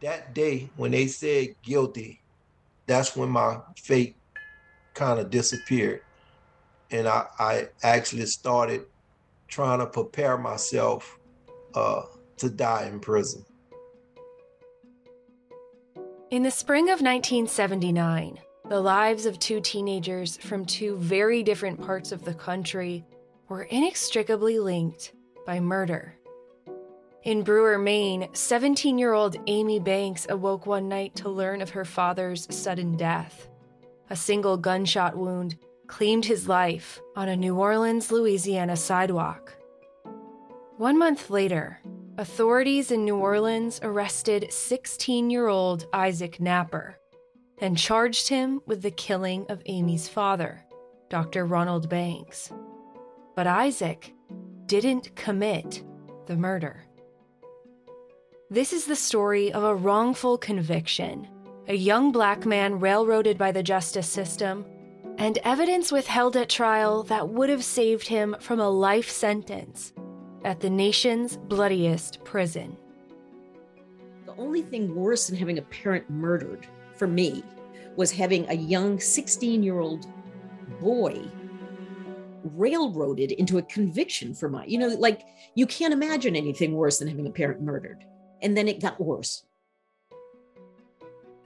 that day when they said guilty, that's when my fate kind of disappeared. And I, I actually started trying to prepare myself uh, to die in prison. In the spring of 1979, the lives of two teenagers from two very different parts of the country were inextricably linked by murder. In Brewer, Maine, 17 year old Amy Banks awoke one night to learn of her father's sudden death. A single gunshot wound claimed his life on a New Orleans, Louisiana sidewalk. One month later, authorities in New Orleans arrested 16 year old Isaac Knapper and charged him with the killing of Amy's father, Dr. Ronald Banks. But Isaac didn't commit the murder. This is the story of a wrongful conviction, a young black man railroaded by the justice system, and evidence withheld at trial that would have saved him from a life sentence at the nation's bloodiest prison. The only thing worse than having a parent murdered for me was having a young 16 year old boy railroaded into a conviction for my, you know, like you can't imagine anything worse than having a parent murdered. And then it got worse.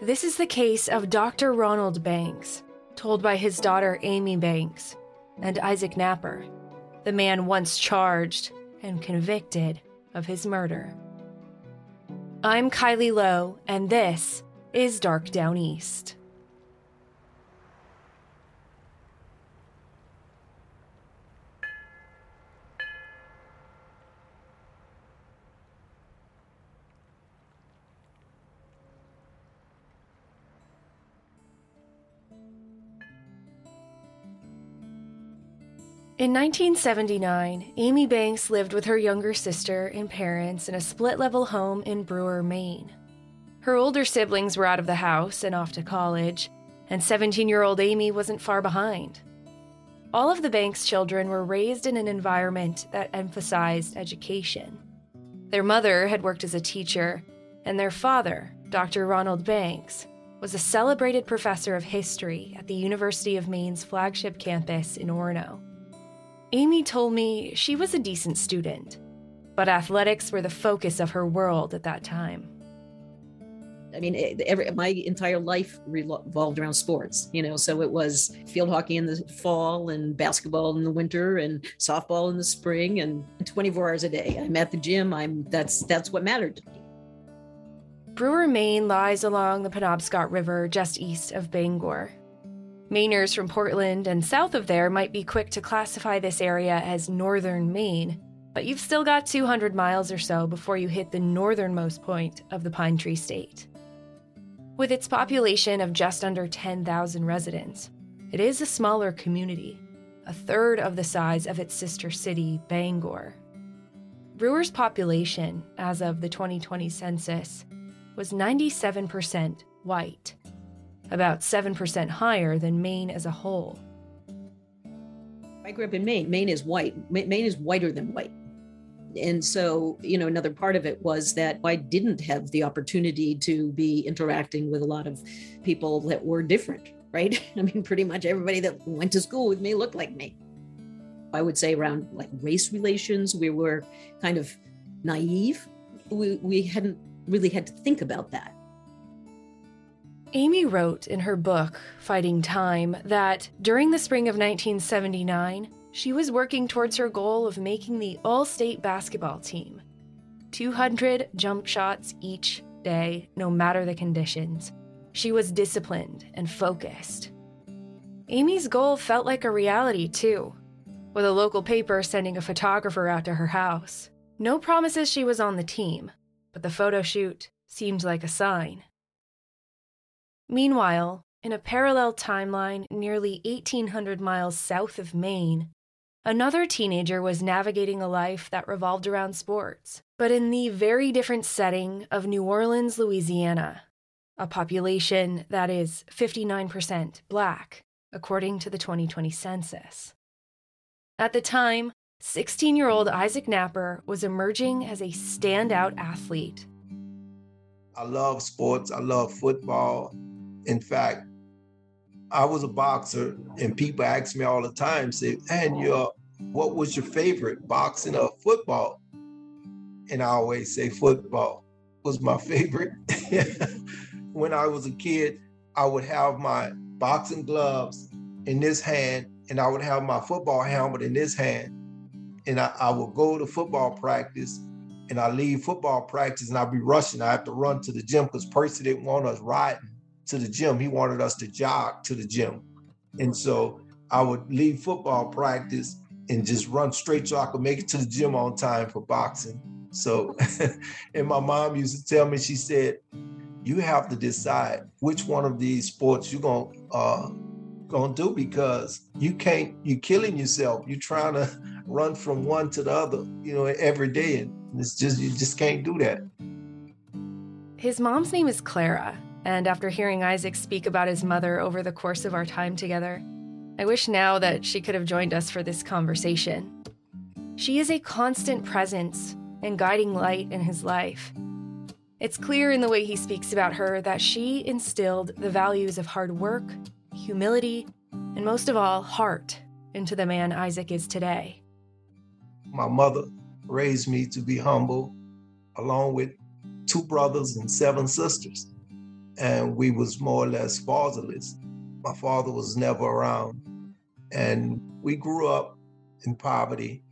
This is the case of Dr. Ronald Banks, told by his daughter Amy Banks, and Isaac Knapper, the man once charged and convicted of his murder. I'm Kylie Low, and this is Dark Downeast. In 1979, Amy Banks lived with her younger sister and parents in a split level home in Brewer, Maine. Her older siblings were out of the house and off to college, and 17 year old Amy wasn't far behind. All of the Banks children were raised in an environment that emphasized education. Their mother had worked as a teacher, and their father, Dr. Ronald Banks, was a celebrated professor of history at the University of Maine's flagship campus in Orono. Amy told me she was a decent student, but athletics were the focus of her world at that time. I mean, every, my entire life revolved around sports, you know. So it was field hockey in the fall and basketball in the winter and softball in the spring and 24 hours a day. I'm at the gym. I'm that's that's what mattered to me. Brewer, Maine lies along the Penobscot River just east of Bangor. Mainers from Portland and south of there might be quick to classify this area as northern Maine, but you've still got 200 miles or so before you hit the northernmost point of the Pine Tree State. With its population of just under 10,000 residents, it is a smaller community, a third of the size of its sister city, Bangor. Brewer's population, as of the 2020 census, was 97% white about 7% higher than Maine as a whole. I grew up in Maine. Maine is white. Maine is whiter than white. And so, you know, another part of it was that I didn't have the opportunity to be interacting with a lot of people that were different, right? I mean, pretty much everybody that went to school with me looked like me. I would say around like race relations, we were kind of naive. We, we hadn't really had to think about that. Amy wrote in her book, Fighting Time, that during the spring of 1979, she was working towards her goal of making the all state basketball team. 200 jump shots each day, no matter the conditions. She was disciplined and focused. Amy's goal felt like a reality, too, with a local paper sending a photographer out to her house. No promises she was on the team, but the photo shoot seemed like a sign. Meanwhile, in a parallel timeline nearly 1,800 miles south of Maine, another teenager was navigating a life that revolved around sports, but in the very different setting of New Orleans, Louisiana, a population that is 59% black, according to the 2020 census. At the time, 16 year old Isaac Knapper was emerging as a standout athlete I love sports. I love football. In fact, I was a boxer, and people ask me all the time, say, "And your, uh, what was your favorite, boxing or football?" And I always say football was my favorite. when I was a kid, I would have my boxing gloves in this hand, and I would have my football helmet in this hand, and I, I would go to football practice and I leave football practice and I'd be rushing. I have to run to the gym because Percy didn't want us riding to the gym. He wanted us to jog to the gym. And so I would leave football practice and just run straight so I could make it to the gym on time for boxing. So, and my mom used to tell me, she said, you have to decide which one of these sports you're gonna uh, gonna do because you can't. You're killing yourself. You're trying to run from one to the other, you know, every day, and it's just you just can't do that. His mom's name is Clara, and after hearing Isaac speak about his mother over the course of our time together, I wish now that she could have joined us for this conversation. She is a constant presence and guiding light in his life. It's clear in the way he speaks about her that she instilled the values of hard work, humility, and most of all, heart into the man Isaac is today. My mother raised me to be humble, along with two brothers and seven sisters. And we was more or less fatherless. My father was never around. And we grew up in poverty,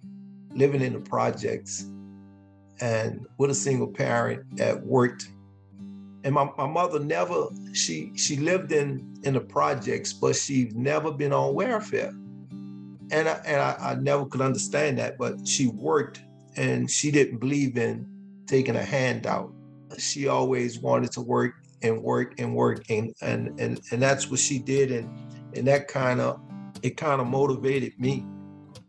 living in the projects, and with a single parent that worked. And my, my mother never, she she lived in in the projects, but she's never been on welfare. And I, and I, I never could understand that, but she worked and she didn't believe in taking a handout. She always wanted to work and work and work and and and, and that's what she did and and that kind of it kind of motivated me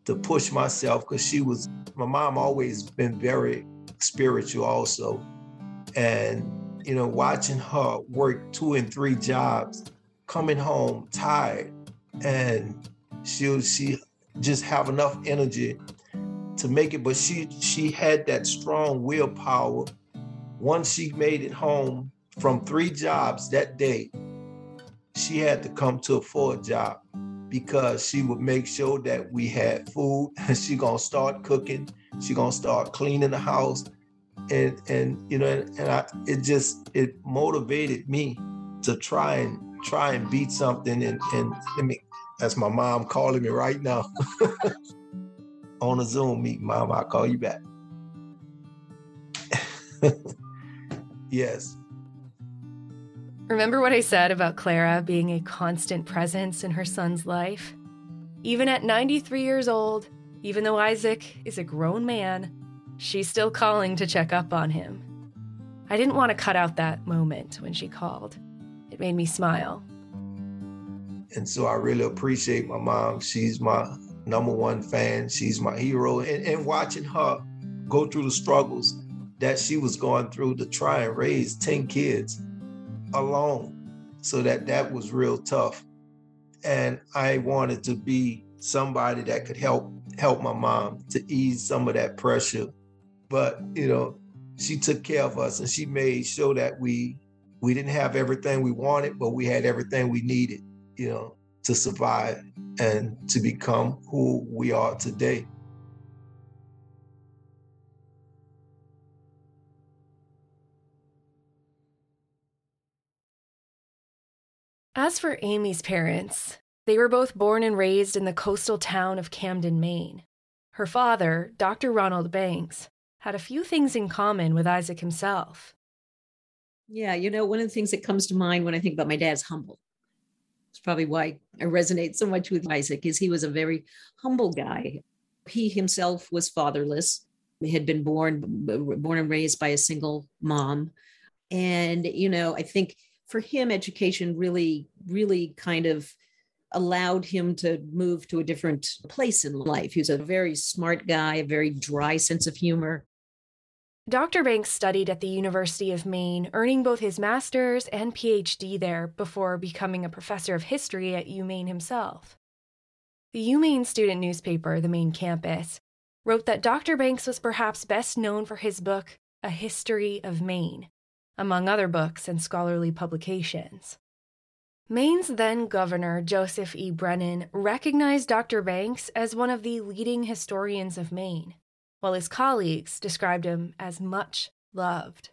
to push myself because she was my mom always been very spiritual also and you know watching her work two and three jobs coming home tired and she she just have enough energy to make it, but she she had that strong willpower. Once she made it home from three jobs that day, she had to come to a fourth job because she would make sure that we had food. she gonna start cooking. She gonna start cleaning the house, and and you know, and, and I it just it motivated me to try and try and beat something. And and let me, that's my mom calling me right now. on a Zoom meeting, Mom. I'll call you back. yes. Remember what I said about Clara being a constant presence in her son's life? Even at 93 years old, even though Isaac is a grown man, she's still calling to check up on him. I didn't want to cut out that moment when she called. It made me smile. And so I really appreciate my mom. She's my number one fan. She's my hero. And, and watching her go through the struggles that she was going through to try and raise 10 kids alone. So that that was real tough. And I wanted to be somebody that could help help my mom to ease some of that pressure. But, you know, she took care of us and she made sure that we we didn't have everything we wanted, but we had everything we needed, you know to survive and to become who we are today. As for Amy's parents, they were both born and raised in the coastal town of Camden, Maine. Her father, Dr. Ronald Banks, had a few things in common with Isaac himself. Yeah, you know, one of the things that comes to mind when I think about my dad's humble. It's probably why I resonate so much with Isaac is he was a very humble guy. He himself was fatherless, he had been born born and raised by a single mom. And you know, I think for him education really really kind of allowed him to move to a different place in life. He was a very smart guy, a very dry sense of humor. Dr. Banks studied at the University of Maine, earning both his master's and PhD there before becoming a professor of history at UMaine himself. The UMaine student newspaper, the Maine campus, wrote that Dr. Banks was perhaps best known for his book, A History of Maine, among other books and scholarly publications. Maine's then governor, Joseph E. Brennan, recognized Dr. Banks as one of the leading historians of Maine, while his colleagues described him as much loved.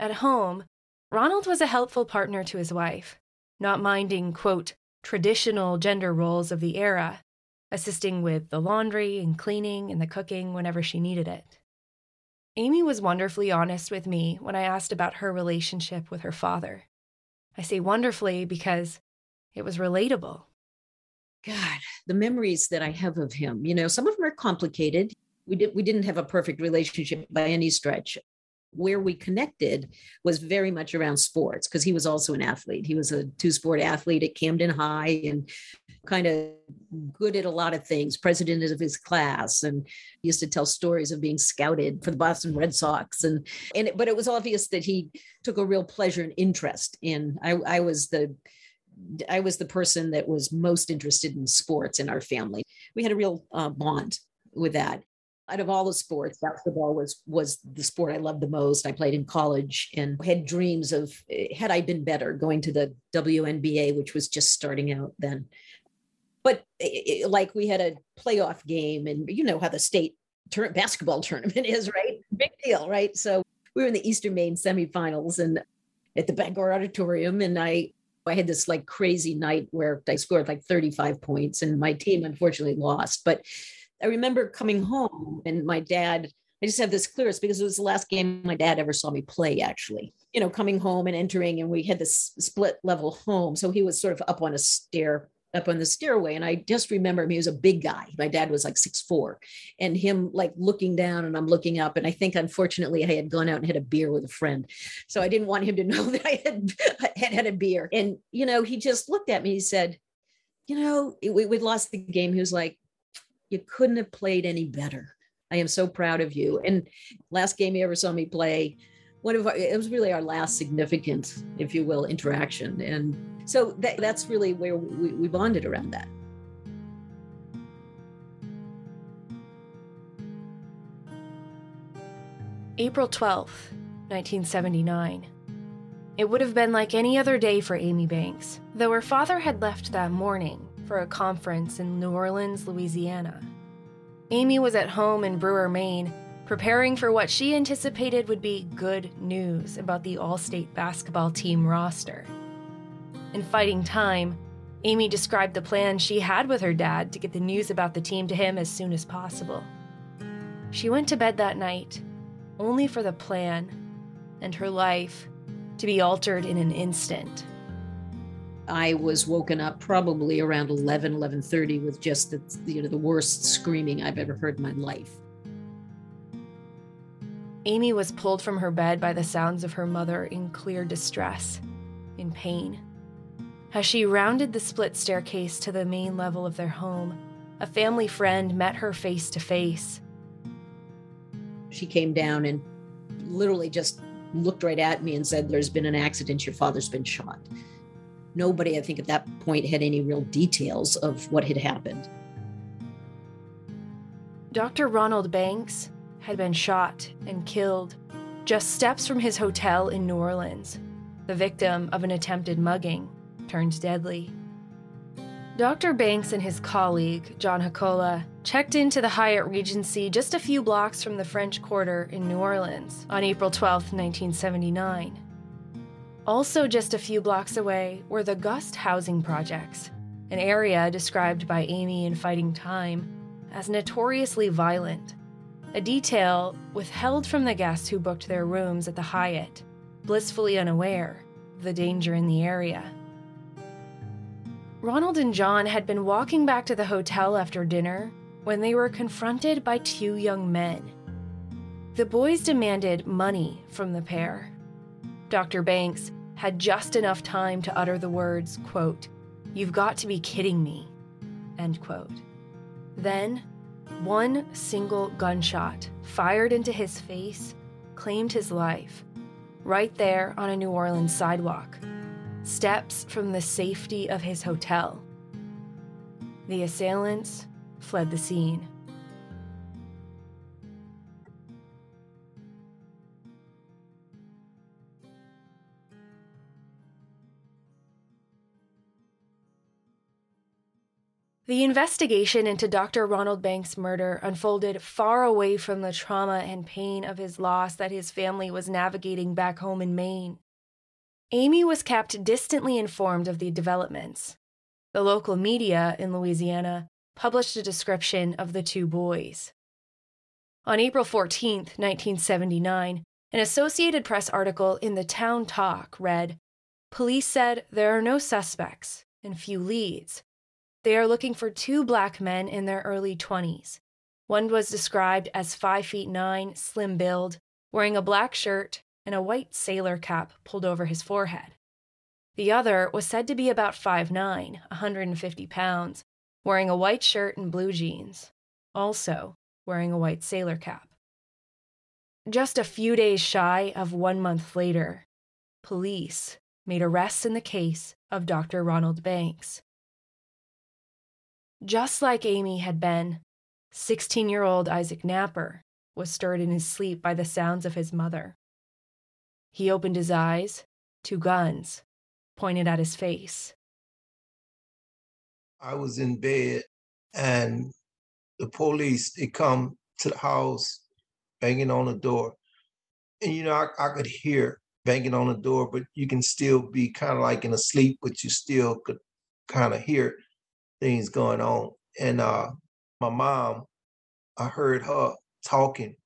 At home, Ronald was a helpful partner to his wife, not minding, quote, traditional gender roles of the era, assisting with the laundry and cleaning and the cooking whenever she needed it. Amy was wonderfully honest with me when I asked about her relationship with her father. I say wonderfully because it was relatable. God, the memories that I have of him, you know, some of them are complicated. We, did, we didn't have a perfect relationship by any stretch. Where we connected was very much around sports because he was also an athlete. He was a two sport athlete at Camden High and kind of good at a lot of things, president of his class, and used to tell stories of being scouted for the Boston Red Sox. And and but it was obvious that he took a real pleasure and interest in. I, I was the I was the person that was most interested in sports in our family. We had a real uh, bond with that. Out of all the sports, basketball was was the sport I loved the most. I played in college and had dreams of had I been better going to the WNBA, which was just starting out then. But it, like we had a playoff game, and you know how the state tur- basketball tournament is, right? Big deal, right? So we were in the Eastern Maine semifinals and at the Bangor Auditorium, and I I had this like crazy night where I scored like 35 points, and my team unfortunately lost. But I remember coming home, and my dad. I just have this clearest because it was the last game my dad ever saw me play, actually. You know, coming home and entering, and we had this split level home. So he was sort of up on a stair up on the stairway. And I just remember him, he was a big guy. My dad was like six four, and him like looking down and I'm looking up. And I think unfortunately I had gone out and had a beer with a friend. So I didn't want him to know that I had had, had a beer. And, you know, he just looked at me, he said, you know, we, we'd lost the game. He was like, you couldn't have played any better. I am so proud of you. And last game he ever saw me play, one of our, it was really our last significant, if you will, interaction. And so that, that's really where we, we bonded around that. April 12th, 1979. It would have been like any other day for Amy Banks, though her father had left that morning for a conference in New Orleans, Louisiana. Amy was at home in Brewer, Maine, preparing for what she anticipated would be good news about the All State basketball team roster. In Fighting Time, Amy described the plan she had with her dad to get the news about the team to him as soon as possible. She went to bed that night only for the plan and her life to be altered in an instant. I was woken up probably around 11, 11.30 with just the, you know, the worst screaming I've ever heard in my life. Amy was pulled from her bed by the sounds of her mother in clear distress, in pain. As she rounded the split staircase to the main level of their home, a family friend met her face to face. She came down and literally just looked right at me and said, There's been an accident. Your father's been shot. Nobody, I think, at that point had any real details of what had happened. Dr. Ronald Banks had been shot and killed just steps from his hotel in New Orleans, the victim of an attempted mugging turned deadly. Dr. Banks and his colleague, John Hakola, checked into the Hyatt Regency just a few blocks from the French Quarter in New Orleans on April 12, 1979. Also, just a few blocks away were the Gust housing projects, an area described by Amy in Fighting Time as notoriously violent, a detail withheld from the guests who booked their rooms at the Hyatt, blissfully unaware of the danger in the area. Ronald and John had been walking back to the hotel after dinner when they were confronted by two young men. The boys demanded money from the pair. Dr. Banks had just enough time to utter the words, quote, You've got to be kidding me, end quote. Then, one single gunshot fired into his face claimed his life, right there on a New Orleans sidewalk steps from the safety of his hotel. The assailants fled the scene. The investigation into Dr. Ronald Banks' murder unfolded far away from the trauma and pain of his loss that his family was navigating back home in Maine. Amy was kept distantly informed of the developments. The local media in Louisiana published a description of the two boys. On April 14, 1979, an Associated Press article in the Town Talk read Police said there are no suspects and few leads they are looking for two black men in their early 20s. One was described as 5 feet 9, slim build, wearing a black shirt and a white sailor cap pulled over his forehead. The other was said to be about five 5'9, 150 pounds, wearing a white shirt and blue jeans, also wearing a white sailor cap. Just a few days shy of one month later, police made arrests in the case of Dr. Ronald Banks. Just like Amy had been, 16 year old Isaac Knapper was stirred in his sleep by the sounds of his mother. He opened his eyes, two guns pointed at his face. I was in bed and the police, they come to the house banging on the door. And, you know, I, I could hear banging on the door, but you can still be kind of like in a sleep, but you still could kind of hear things going on. And uh, my mom, I heard her talking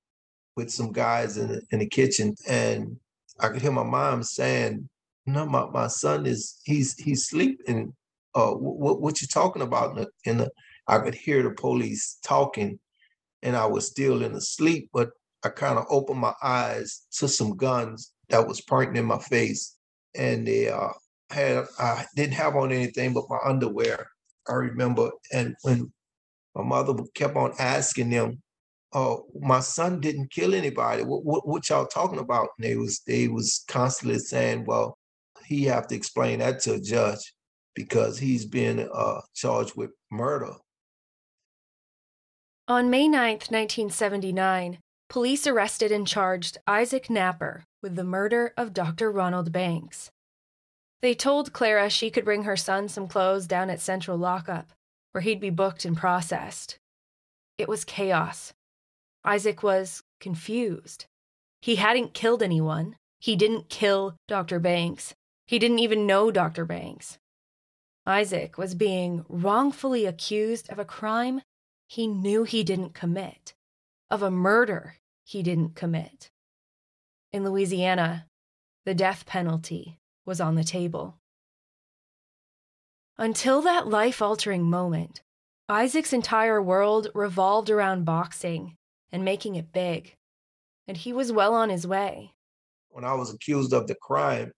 with some guys in the, in the kitchen, and I could hear my mom saying, "No, my, my son is he's he's sleeping. Uh, what what you talking about?" In the, the I could hear the police talking, and I was still in the sleep, but I kind of opened my eyes to some guns that was pointing in my face, and they uh, had I didn't have on anything but my underwear, I remember, and when my mother kept on asking them, "Oh, my son didn't kill anybody. What, what, what y'all talking about?" And they was they was constantly saying, "Well, he have to explain that to a judge because he's been uh, charged with murder." On May 9th, 1979, police arrested and charged Isaac Knapper with the murder of Dr. Ronald Banks. They told Clara she could bring her son some clothes down at Central Lockup, where he'd be booked and processed. It was chaos. Isaac was confused. He hadn't killed anyone. He didn't kill Dr. Banks. He didn't even know Dr. Banks. Isaac was being wrongfully accused of a crime he knew he didn't commit, of a murder he didn't commit. In Louisiana, the death penalty was on the table. Until that life altering moment, Isaac's entire world revolved around boxing and making it big, and he was well on his way. When I was accused of the crime,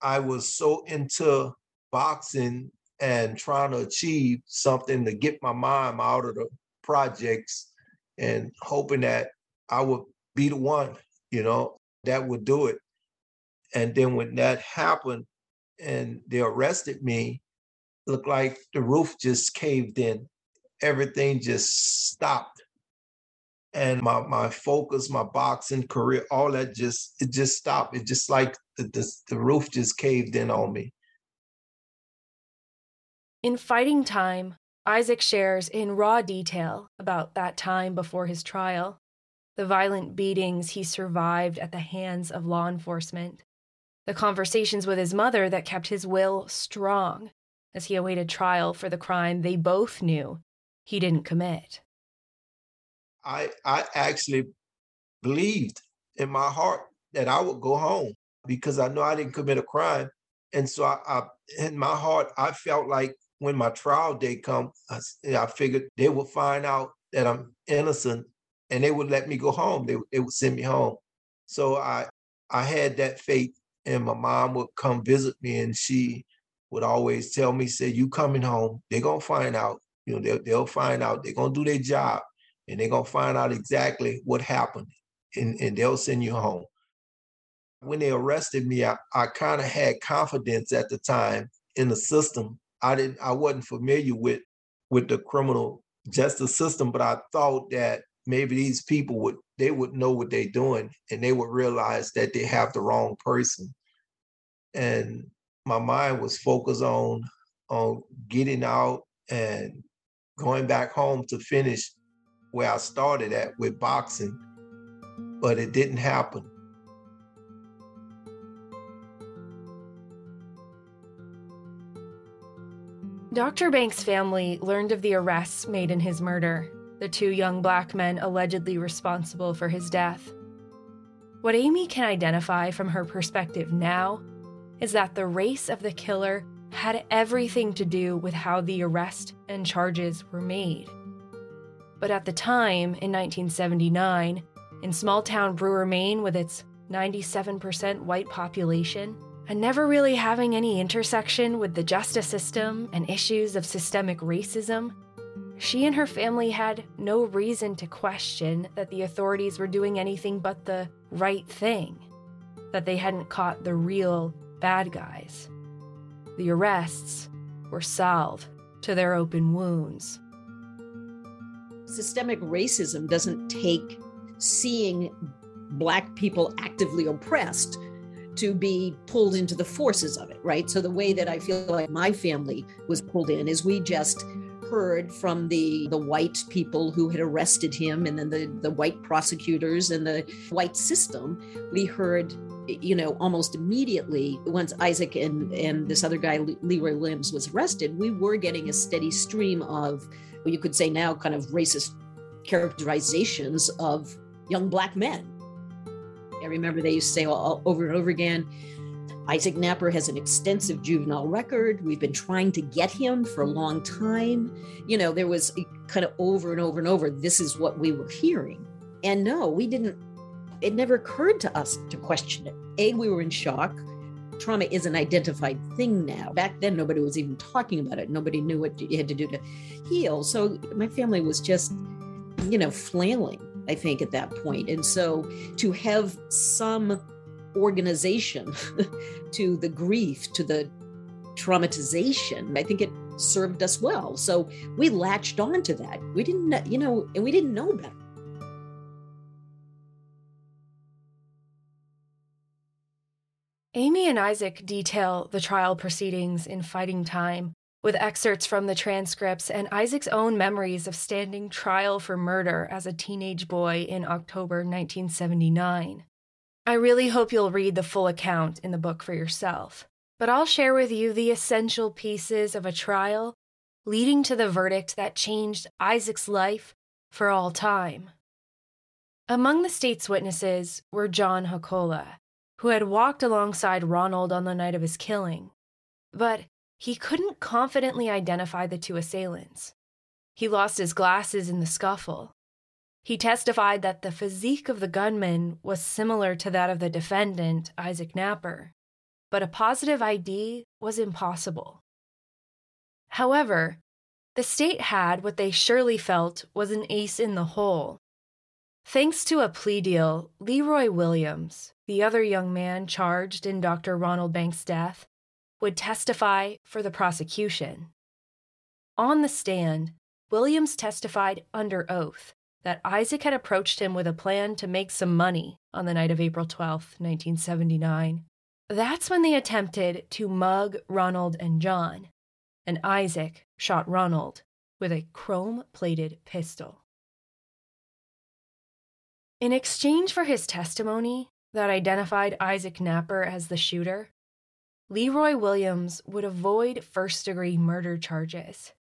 I was so into boxing and trying to achieve something to get my mom out of the projects and hoping that I would be the one, you know, that would do it. And then when that happened and they arrested me, looked like the roof just caved in. Everything just stopped. And my my focus, my boxing career, all that just it just stopped. It just like the, the, the roof just caved in on me. In fighting time, Isaac shares in raw detail about that time before his trial, the violent beatings he survived at the hands of law enforcement, the conversations with his mother that kept his will strong as he awaited trial for the crime they both knew he didn't commit. I I actually believed in my heart that I would go home because I know I didn't commit a crime. And so I, I in my heart, I felt like when my trial day come, I, I figured they would find out that I'm innocent and they would let me go home. They, they would send me home. So I I had that faith and my mom would come visit me and she would always tell me, say, you coming home, they're gonna find out, you know, they'll, they'll find out, they're gonna do their job and they're gonna find out exactly what happened and, and they'll send you home. When they arrested me, I, I kind of had confidence at the time in the system. I didn't I wasn't familiar with with the criminal justice system, but I thought that maybe these people would they would know what they're doing and they would realize that they have the wrong person and my mind was focused on on getting out and going back home to finish where I started at with boxing, but it didn't happen. Dr. Banks' family learned of the arrests made in his murder, the two young black men allegedly responsible for his death. What Amy can identify from her perspective now is that the race of the killer had everything to do with how the arrest and charges were made. But at the time, in 1979, in small town Brewer, Maine, with its 97% white population, and never really having any intersection with the justice system and issues of systemic racism, she and her family had no reason to question that the authorities were doing anything but the right thing, that they hadn't caught the real bad guys. The arrests were salve to their open wounds. Systemic racism doesn't take seeing Black people actively oppressed to be pulled into the forces of it, right? So the way that I feel like my family was pulled in is we just heard from the the white people who had arrested him and then the the white prosecutors and the white system we heard you know almost immediately once isaac and and this other guy leroy williams was arrested we were getting a steady stream of you could say now kind of racist characterizations of young black men. I remember they used to say all, over and over again Isaac Knapper has an extensive juvenile record. We've been trying to get him for a long time. You know, there was kind of over and over and over, this is what we were hearing. And no, we didn't, it never occurred to us to question it. A, we were in shock. Trauma is an identified thing now. Back then, nobody was even talking about it. Nobody knew what you had to do to heal. So my family was just, you know, flailing, I think, at that point. And so to have some organization to the grief, to the traumatization. I think it served us well. So we latched on to that. We didn't, you know, and we didn't know better. Amy and Isaac detail the trial proceedings in Fighting Time, with excerpts from the transcripts and Isaac's own memories of standing trial for murder as a teenage boy in October 1979. I really hope you'll read the full account in the book for yourself, but I'll share with you the essential pieces of a trial leading to the verdict that changed Isaac's life for all time. Among the state's witnesses were John Hakola, who had walked alongside Ronald on the night of his killing, but he couldn't confidently identify the two assailants. He lost his glasses in the scuffle, he testified that the physique of the gunman was similar to that of the defendant, Isaac Knapper, but a positive ID was impossible. However, the state had what they surely felt was an ace in the hole. Thanks to a plea deal, Leroy Williams, the other young man charged in Dr. Ronald Banks' death, would testify for the prosecution. On the stand, Williams testified under oath that Isaac had approached him with a plan to make some money on the night of April 12, 1979. That's when they attempted to mug Ronald and John, and Isaac shot Ronald with a chrome plated pistol. In exchange for his testimony that identified Isaac Knapper as the shooter, Leroy Williams would avoid first degree murder charges.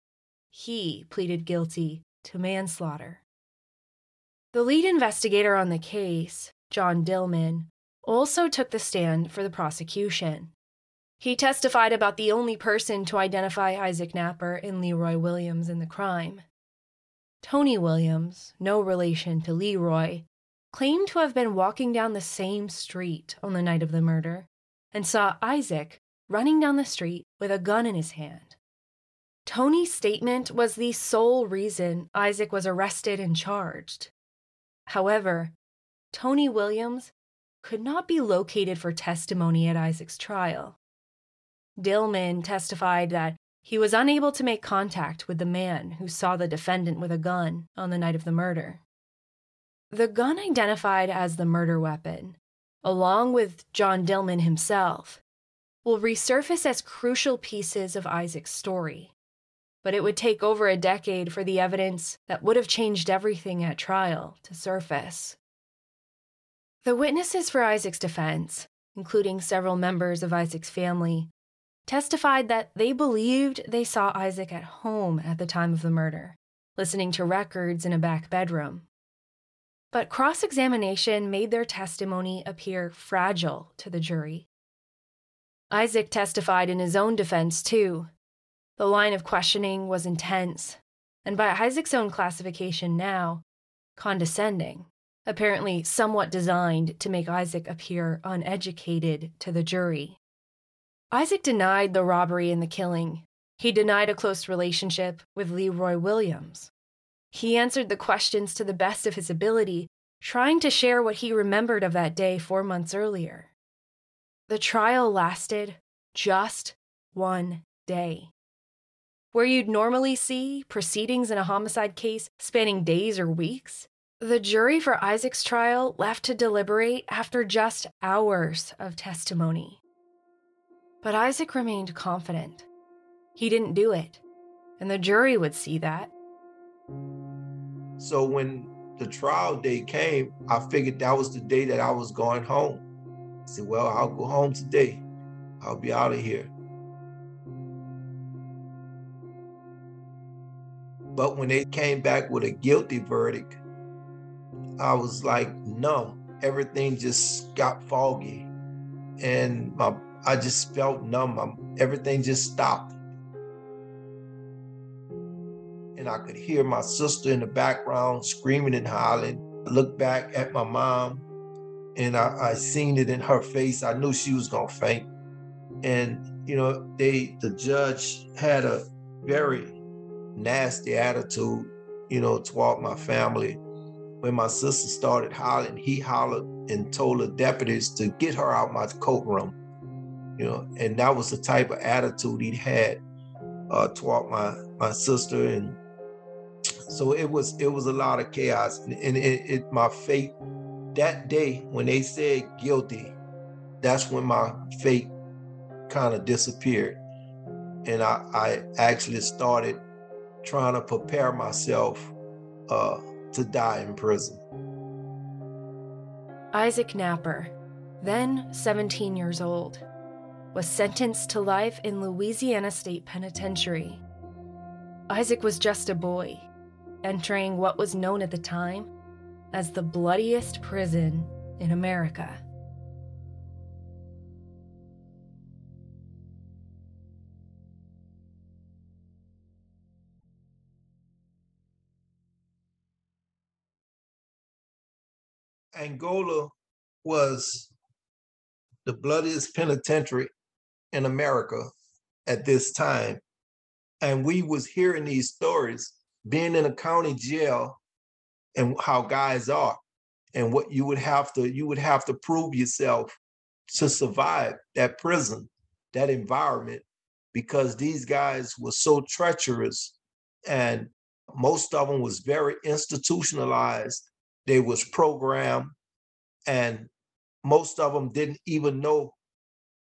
He pleaded guilty to manslaughter. The lead investigator on the case, John Dillman, also took the stand for the prosecution. He testified about the only person to identify Isaac Knapper and Leroy Williams in the crime. Tony Williams, no relation to Leroy, claimed to have been walking down the same street on the night of the murder and saw Isaac running down the street with a gun in his hand. Tony's statement was the sole reason Isaac was arrested and charged. However, Tony Williams could not be located for testimony at Isaac's trial. Dillman testified that he was unable to make contact with the man who saw the defendant with a gun on the night of the murder. The gun identified as the murder weapon, along with John Dillman himself, will resurface as crucial pieces of Isaac's story. But it would take over a decade for the evidence that would have changed everything at trial to surface. The witnesses for Isaac's defense, including several members of Isaac's family, testified that they believed they saw Isaac at home at the time of the murder, listening to records in a back bedroom. But cross examination made their testimony appear fragile to the jury. Isaac testified in his own defense, too, the line of questioning was intense, and by Isaac's own classification now, condescending, apparently somewhat designed to make Isaac appear uneducated to the jury. Isaac denied the robbery and the killing. He denied a close relationship with Leroy Williams. He answered the questions to the best of his ability, trying to share what he remembered of that day four months earlier. The trial lasted just one day. Where you'd normally see proceedings in a homicide case spanning days or weeks, the jury for Isaac's trial left to deliberate after just hours of testimony. But Isaac remained confident. He didn't do it, and the jury would see that. So when the trial day came, I figured that was the day that I was going home. I said, Well, I'll go home today. I'll be out of here. But when they came back with a guilty verdict, I was like no, Everything just got foggy. And my I just felt numb. Everything just stopped. And I could hear my sister in the background screaming and hollering. I looked back at my mom and I, I seen it in her face. I knew she was gonna faint. And you know, they the judge had a very nasty attitude, you know, toward my family. When my sister started hollering, he hollered and told the deputies to get her out my courtroom. You know, and that was the type of attitude he had uh, toward my my sister, and so it was it was a lot of chaos. And, it, it my fate that day when they said guilty, that's when my fate kind of disappeared, and I I actually started trying to prepare myself uh, to die in prison. Isaac Knapper, then 17 years old, was sentenced to life in Louisiana State Penitentiary. Isaac was just a boy, entering what was known at the time as the bloodiest prison in America. Angola was the bloodiest penitentiary in America at this time. And we was hearing these stories, being in a county jail and how guys are and what you would have to you would have to prove yourself to survive that prison, that environment, because these guys were so treacherous and most of them was very institutionalized they was programmed and most of them didn't even know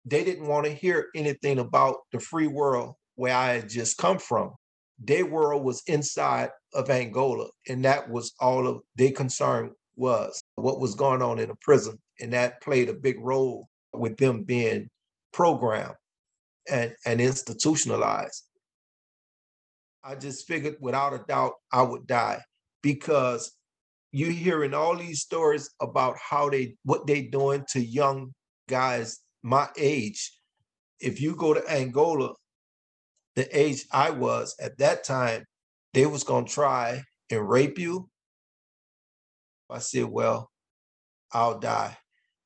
they didn't want to hear anything about the free world where i had just come from. Their world was inside of angola and that was all of their concern was what was going on in the prison and that played a big role with them being programmed and, and institutionalized. I just figured without a doubt i would die because you hearing all these stories about how they what they doing to young guys my age. If you go to Angola, the age I was at that time, they was gonna try and rape you. I said, well, I'll die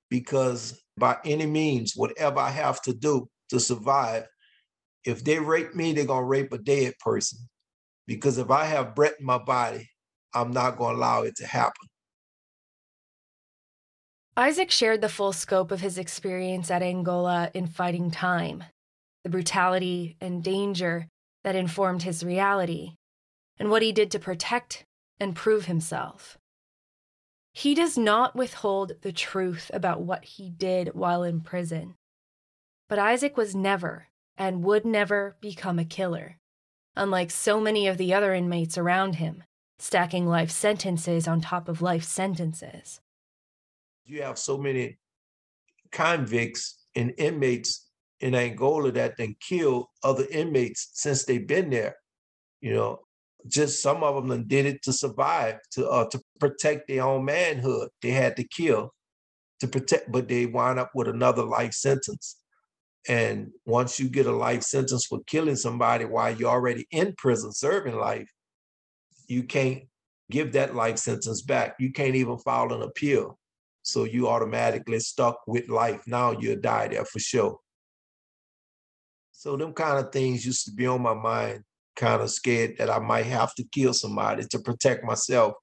because by any means, whatever I have to do to survive, if they rape me, they're gonna rape a dead person. Because if I have breath in my body, I'm not going to allow it to happen. Isaac shared the full scope of his experience at Angola in fighting time, the brutality and danger that informed his reality, and what he did to protect and prove himself. He does not withhold the truth about what he did while in prison. But Isaac was never and would never become a killer. unlike so many of the other inmates around him, stacking life sentences on top of life sentences. You have so many convicts and inmates in Angola that then kill other inmates since they've been there. You know, just some of them did it to survive, to uh, to protect their own manhood. They had to kill to protect, but they wind up with another life sentence. And once you get a life sentence for killing somebody while you're already in prison serving life, you can't give that life sentence back. You can't even file an appeal. So you automatically stuck with life. Now you'll die there for sure. So them kind of things used to be on my mind, kind of scared that I might have to kill somebody to protect myself.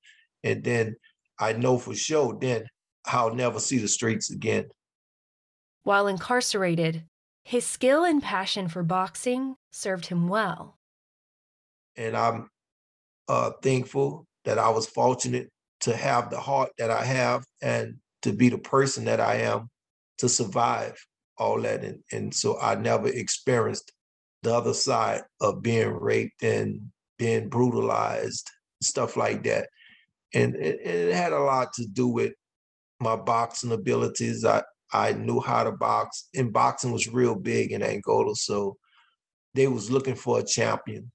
And then I know for sure then I'll never see the streets again. While incarcerated, his skill and passion for boxing served him well. And I'm uh, thankful that I was fortunate to have the heart that I have and to be the person that I am to survive all that. And, and so I never experienced the other side of being raped and being brutalized, stuff like that. And it, it had a lot to do with my boxing abilities. I, I knew how to box, and boxing was real big in Angola. So they was looking for a champion,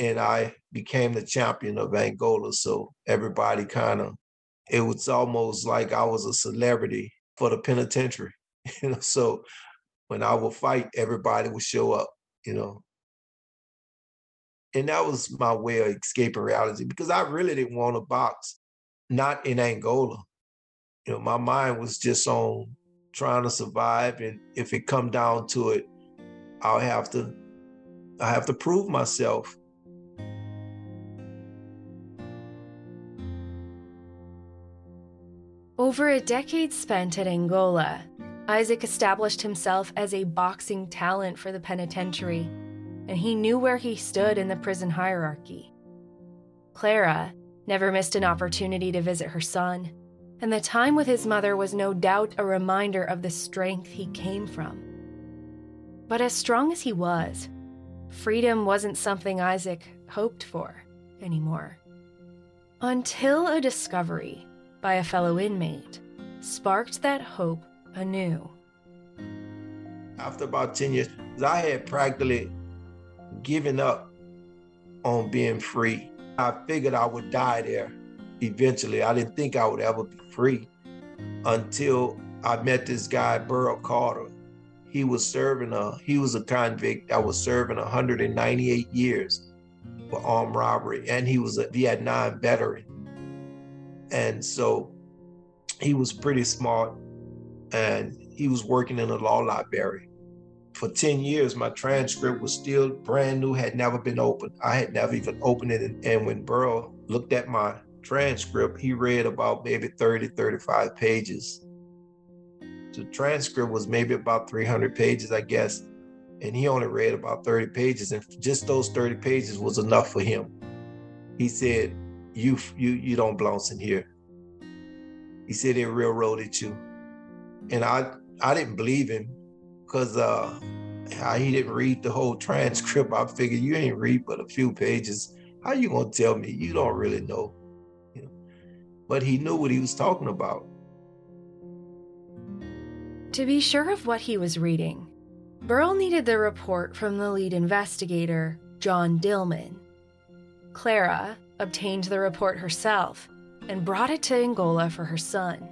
and I became the champion of Angola. So everybody kind of, it was almost like I was a celebrity for the penitentiary. You know, so when I would fight, everybody would show up. You know, and that was my way of escaping reality because I really didn't want to box, not in Angola. You know, my mind was just on trying to survive and if it come down to it i'll have to i have to prove myself over a decade spent at angola isaac established himself as a boxing talent for the penitentiary and he knew where he stood in the prison hierarchy clara never missed an opportunity to visit her son and the time with his mother was no doubt a reminder of the strength he came from. But as strong as he was, freedom wasn't something Isaac hoped for anymore. Until a discovery by a fellow inmate sparked that hope anew. After about 10 years, I had practically given up on being free. I figured I would die there eventually. I didn't think I would ever be free until I met this guy, Burl Carter. He was serving a he was a convict that was serving 198 years for armed robbery, and he was a Vietnam veteran. And so he was pretty smart, and he was working in a law library. For 10 years, my transcript was still brand new, had never been opened. I had never even opened it. And when Burl looked at my transcript, he read about maybe 30, 35 pages. The transcript was maybe about 300 pages, I guess. And he only read about 30 pages. And just those 30 pages was enough for him. He said, you, you, you don't belong in here. He said they railroaded you. And I, I didn't believe him because uh, he didn't read the whole transcript. I figured you ain't read but a few pages. How you gonna tell me you don't really know? but he knew what he was talking about. To be sure of what he was reading, Burl needed the report from the lead investigator, John Dillman. Clara obtained the report herself and brought it to Angola for her son.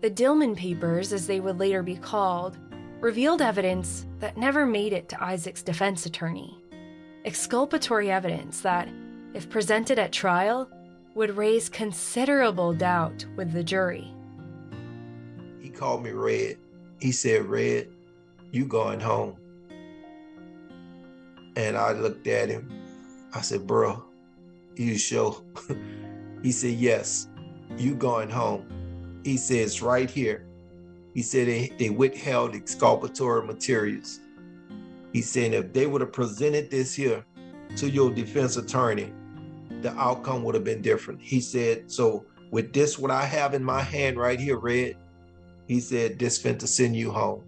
The Dillman Papers, as they would later be called, revealed evidence that never made it to Isaac's defense attorney. Exculpatory evidence that, if presented at trial, would raise considerable doubt with the jury. He called me Red. He said, Red, you going home. And I looked at him. I said, Bro, you sure? he said, Yes, you going home. He says, Right here. He said they, they withheld exculpatory materials. He said, if they would have presented this here to your defense attorney, the outcome would have been different. He said, so with this, what I have in my hand right here, Red, he said, this fin to send you home.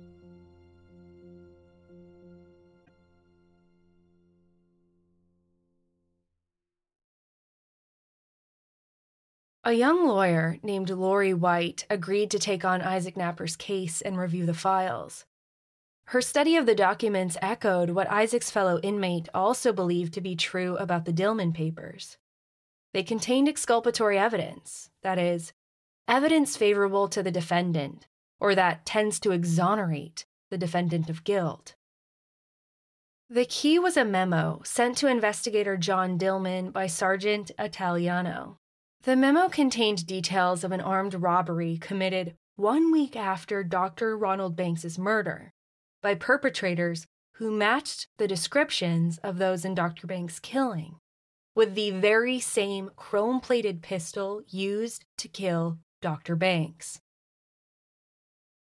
A young lawyer named Lori White agreed to take on Isaac Knapper's case and review the files. Her study of the documents echoed what Isaac's fellow inmate also believed to be true about the Dillman papers. They contained exculpatory evidence, that is, evidence favorable to the defendant, or that tends to exonerate the defendant of guilt. The key was a memo sent to investigator John Dillman by Sergeant Italiano. The memo contained details of an armed robbery committed one week after Dr. Ronald Banks's murder by perpetrators who matched the descriptions of those in Dr. Banks' killing with the very same chrome plated pistol used to kill Dr. Banks.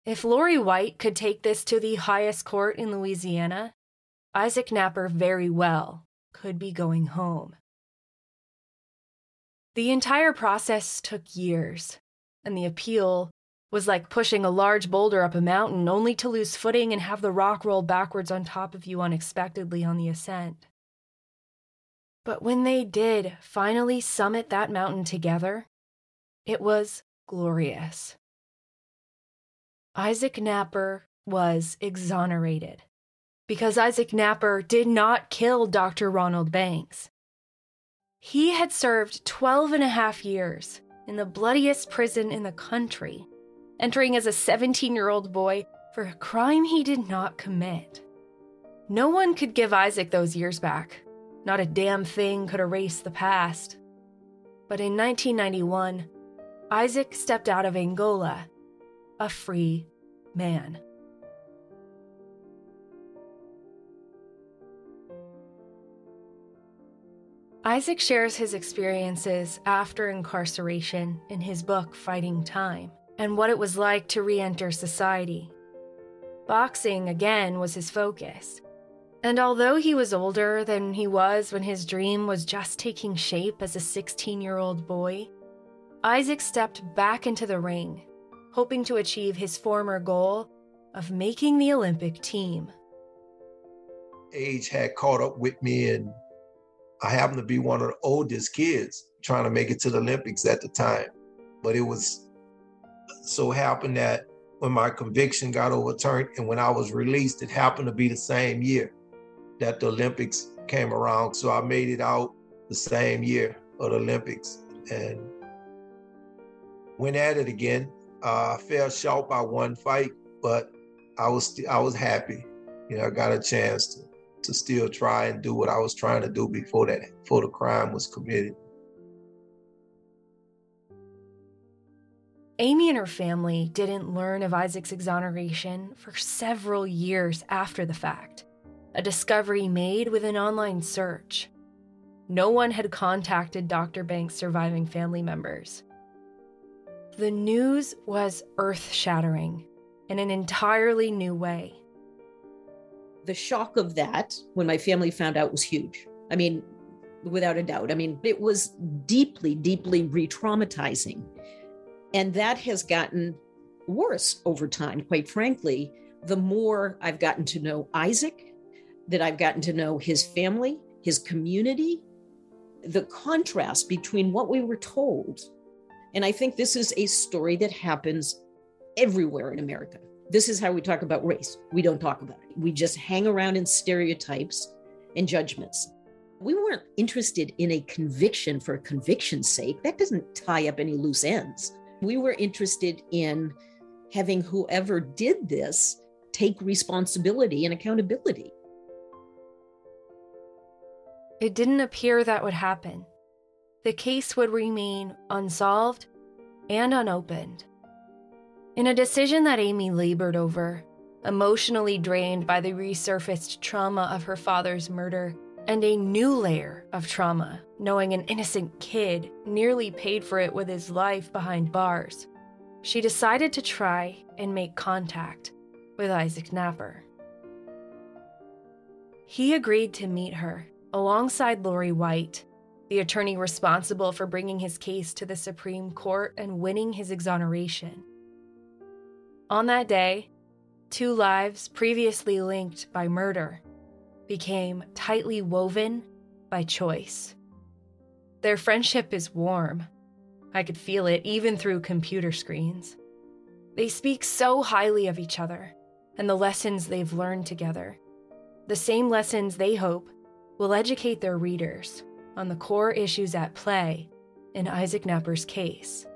If Lori White could take this to the highest court in Louisiana, Isaac Knapper very well could be going home. The entire process took years, and the appeal was like pushing a large boulder up a mountain only to lose footing and have the rock roll backwards on top of you unexpectedly on the ascent. But when they did finally summit that mountain together, it was glorious. Isaac Knapper was exonerated because Isaac Knapper did not kill Dr. Ronald Banks. He had served 12 and a half years in the bloodiest prison in the country entering as a 17 year old boy for a crime he did not commit. No one could give Isaac those years back. Not a damn thing could erase the past. But in 1991, Isaac stepped out of Angola, a free man. Isaac shares his experiences after incarceration in his book, Fighting Time and what it was like to re enter society. Boxing, again, was his focus. And although he was older than he was when his dream was just taking shape as a 16 year old boy, Isaac stepped back into the ring, hoping to achieve his former goal of making the Olympic team. Age had caught up with me, and I happened to be one of the oldest kids trying to make it to the Olympics at the time. But it was so happened that when my conviction got overturned and when I was released, it happened to be the same year that the Olympics came around. So I made it out the same year of the Olympics and went at it again. Uh, I fell short by one fight, but I was I was happy. You know, I got a chance to to still try and do what I was trying to do before that before the crime was committed. Amy and her family didn't learn of Isaac's exoneration for several years after the fact, a discovery made with an online search. No one had contacted Dr. Banks' surviving family members. The news was earth shattering in an entirely new way. The shock of that when my family found out was huge. I mean, without a doubt. I mean, it was deeply, deeply re traumatizing and that has gotten worse over time, quite frankly. The more I've gotten to know Isaac, that I've gotten to know his family, his community, the contrast between what we were told. And I think this is a story that happens everywhere in America. This is how we talk about race. We don't talk about it. We just hang around in stereotypes and judgments. We weren't interested in a conviction for conviction's sake. That doesn't tie up any loose ends. We were interested in having whoever did this take responsibility and accountability. It didn't appear that would happen. The case would remain unsolved and unopened. In a decision that Amy labored over, emotionally drained by the resurfaced trauma of her father's murder, and a new layer of trauma, knowing an innocent kid nearly paid for it with his life behind bars. She decided to try and make contact with Isaac Knapper. He agreed to meet her alongside Lori White, the attorney responsible for bringing his case to the Supreme Court and winning his exoneration. On that day, two lives previously linked by murder became tightly woven by choice. Their friendship is warm, I could feel it even through computer screens. They speak so highly of each other and the lessons they've learned together. The same lessons they hope will educate their readers on the core issues at play in Isaac Knapper's case.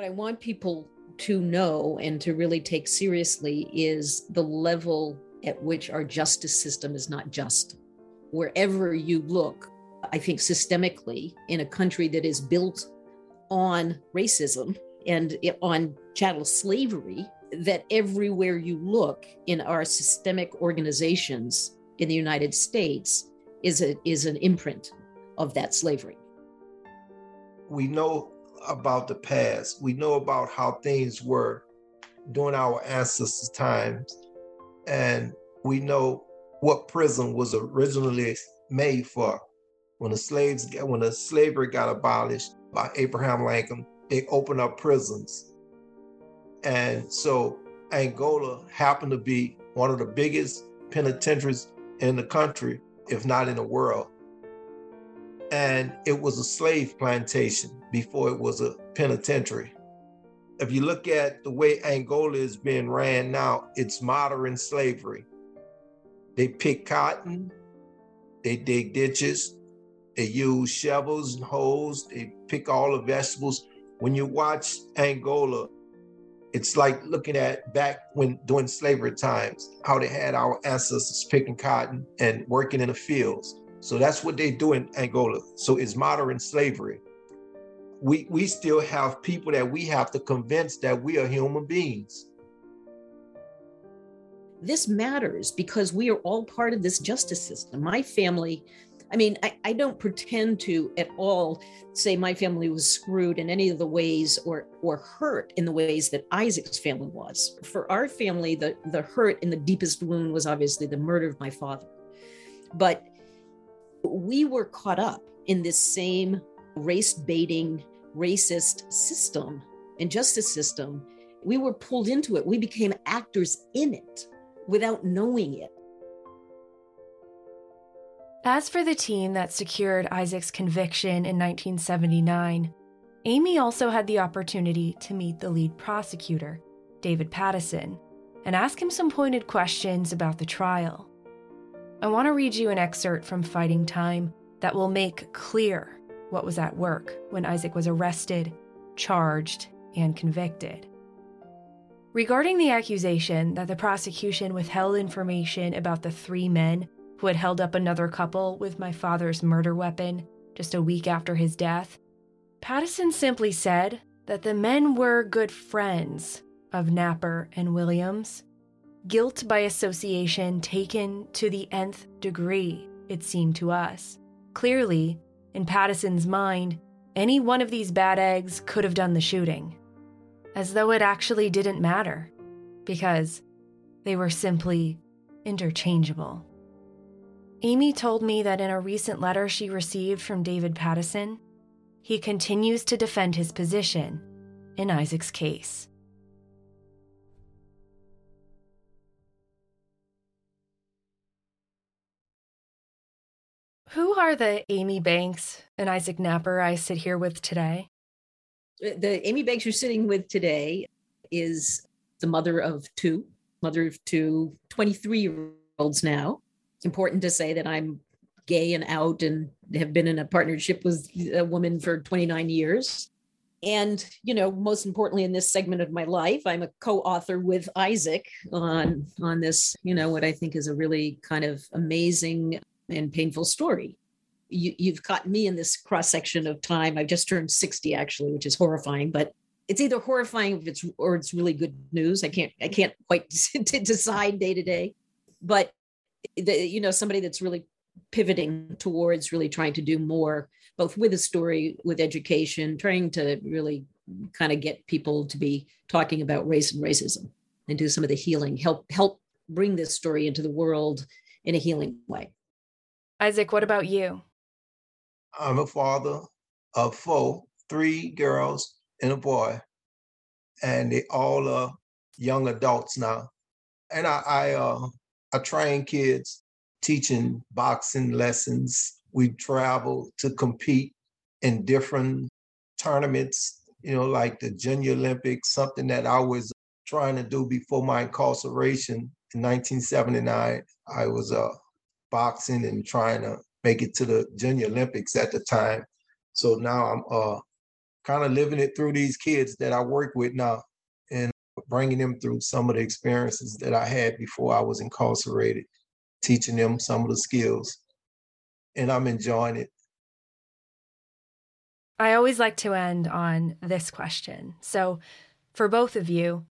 What I want people to know and to really take seriously is the level at which our justice system is not just. Wherever you look, I think systemically, in a country that is built on racism and on chattel slavery, that everywhere you look in our systemic organizations in the United States is a is an imprint of that slavery. We know about the past. We know about how things were during our ancestors' times. And we know what prison was originally made for. When the slaves when the slavery got abolished by Abraham Lincoln, they opened up prisons. And so Angola happened to be one of the biggest penitentiaries in the country, if not in the world. And it was a slave plantation before it was a penitentiary. If you look at the way Angola is being ran now, it's modern slavery. They pick cotton, they dig ditches, they use shovels and hoes, they pick all the vegetables. When you watch Angola, it's like looking at back when during slavery times, how they had our ancestors picking cotton and working in the fields. So that's what they do in Angola. So it's modern slavery. We we still have people that we have to convince that we are human beings. This matters because we are all part of this justice system. My family I mean, I, I, don't pretend to at all say my family was screwed in any of the ways or or hurt in the ways that Isaac's family was. For our family, the the hurt and the deepest wound was obviously the murder of my father. But we were caught up in this same race baiting, racist system and justice system. We were pulled into it. We became actors in it without knowing it. As for the team that secured Isaac's conviction in 1979, Amy also had the opportunity to meet the lead prosecutor, David Pattison, and ask him some pointed questions about the trial. I want to read you an excerpt from Fighting Time that will make clear what was at work when Isaac was arrested, charged, and convicted. Regarding the accusation that the prosecution withheld information about the three men who had held up another couple with my father's murder weapon just a week after his death, Pattison simply said that the men were good friends of Knapper and Williams. Guilt by association taken to the nth degree, it seemed to us. Clearly, in Pattison's mind, any one of these bad eggs could have done the shooting. As though it actually didn't matter, because they were simply interchangeable. Amy told me that in a recent letter she received from David Pattison, he continues to defend his position in Isaac's case. Who are the Amy Banks and Isaac Knapper I sit here with today? Uh, the Amy Banks you're sitting with today is the mother of two, mother of two 23 year olds now important to say that I'm gay and out and have been in a partnership with a woman for 29 years. And, you know, most importantly in this segment of my life, I'm a co-author with Isaac on on this, you know, what I think is a really kind of amazing and painful story. You, you've caught me in this cross section of time. I've just turned 60 actually, which is horrifying, but it's either horrifying if it's or it's really good news. I can't I can't quite decide day to day. But the, you know somebody that's really pivoting towards really trying to do more both with the story with education trying to really kind of get people to be talking about race and racism and do some of the healing help help bring this story into the world in a healing way isaac what about you i'm a father of four three girls and a boy and they all are young adults now and i, I uh, I train kids teaching boxing lessons. We travel to compete in different tournaments, you know, like the Junior Olympics, something that I was trying to do before my incarceration in 1979. I was uh, boxing and trying to make it to the Junior Olympics at the time. So now I'm uh, kind of living it through these kids that I work with now and bringing them through some of the experiences that I had before I was incarcerated, teaching them some of the skills. And I'm enjoying it. I always like to end on this question. So, for both of you,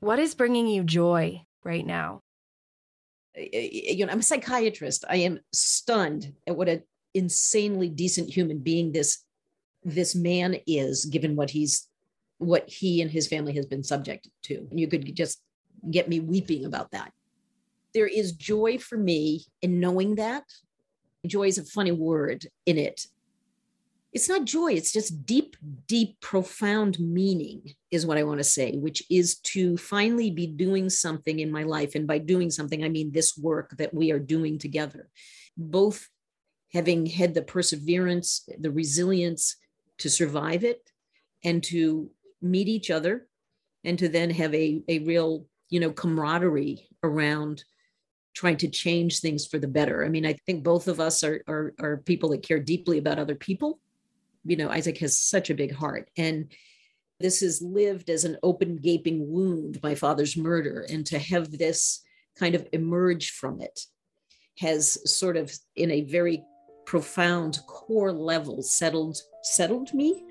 what is bringing you joy right now? You know, I'm a psychiatrist. I am stunned at what an insanely decent human being this this man is, given what he's what he and his family has been subject to. And you could just get me weeping about that. There is joy for me in knowing that. Joy is a funny word in it it's not joy it's just deep deep profound meaning is what i want to say which is to finally be doing something in my life. And by doing something i mean this work that we are doing together. Both having had the perseverance the resilience to survive it and to meet each other and to then have a, a real you know camaraderie around trying to change things for the better. I mean i think both of us are, are, are people that care deeply about other people you know, Isaac has such a big heart. And this is lived as an open, gaping wound, my father's murder. And to have this kind of emerge from it has sort of, in a very profound core level, settled settled me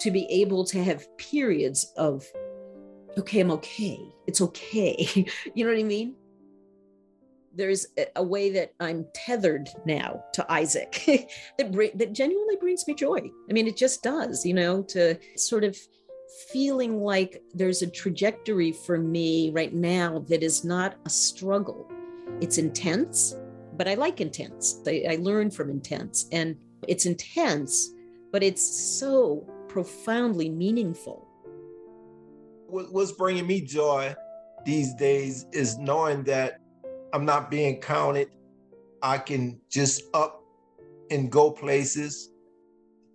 to be able to have periods of okay i'm okay it's okay you know what i mean there's a way that I'm tethered now to Isaac that that genuinely brings me joy. I mean, it just does, you know, to sort of feeling like there's a trajectory for me right now that is not a struggle. It's intense, but I like intense. I, I learn from intense, and it's intense, but it's so profoundly meaningful. What's bringing me joy these days is knowing that I'm not being counted. I can just up and go places.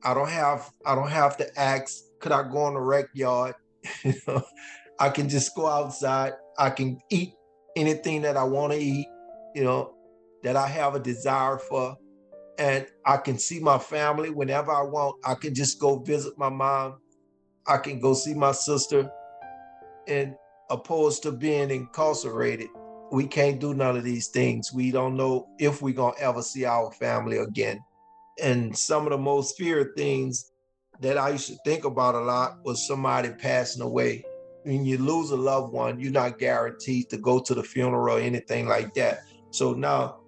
I don't have I don't have to ask, could I go on the rec yard? I can just go outside. I can eat anything that I want to eat, you know, that I have a desire for. And I can see my family whenever I want. I can just go visit my mom. I can go see my sister. And opposed to being incarcerated, we can't do none of these things. We don't know if we're going to ever see our family again. And some of the most feared things that I used to think about a lot was somebody passing away. When you lose a loved one, you're not guaranteed to go to the funeral or anything like that. So now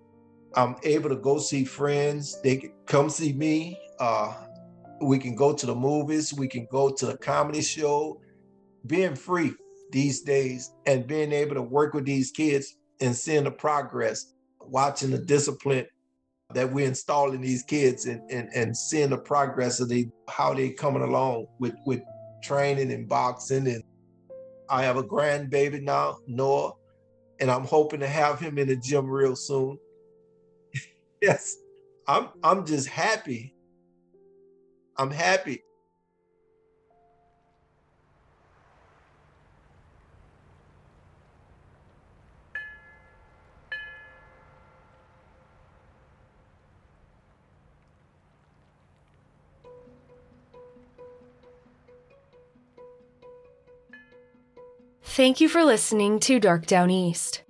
I'm able to go see friends. They can come see me. Uh, we can go to the movies. We can go to the comedy show. Being free these days and being able to work with these kids and seeing the progress, watching the discipline that we're installing these kids and, and, and seeing the progress of the how they coming along with, with training and boxing. And I have a grandbaby now, Noah, and I'm hoping to have him in the gym real soon. yes, I'm I'm just happy. I'm happy. Thank you for listening to Dark Downeast.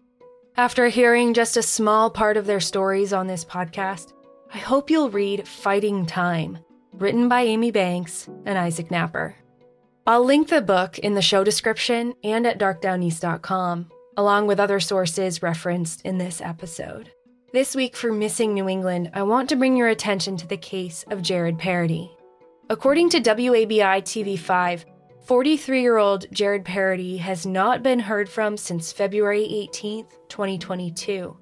After hearing just a small part of their stories on this podcast, I hope you'll read Fighting Time, written by Amy Banks and Isaac Knapper. I'll link the book in the show description and at darkdowneast.com, along with other sources referenced in this episode. This week for Missing New England, I want to bring your attention to the case of Jared Parody. According to WABI TV5, 43 year old Jared Parody has not been heard from since February 18, 2022.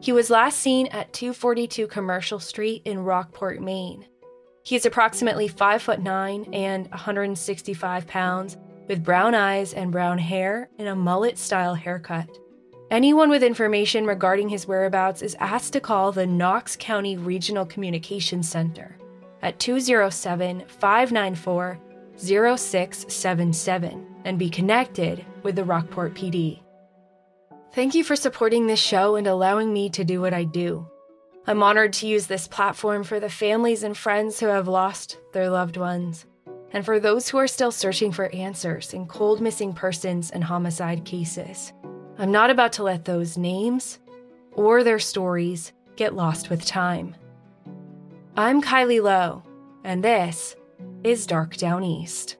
He was last seen at 242 Commercial Street in Rockport, Maine. He is approximately 5 foot 9 and 165 pounds, with brown eyes and brown hair and a mullet style haircut. Anyone with information regarding his whereabouts is asked to call the Knox County Regional Communications Center at 207 594 0677 and be connected with the Rockport PD. Thank you for supporting this show and allowing me to do what I do. I'm honored to use this platform for the families and friends who have lost their loved ones, and for those who are still searching for answers in cold missing persons and homicide cases. I'm not about to let those names or their stories get lost with time. I'm Kylie Low, and this is Dark Downeast.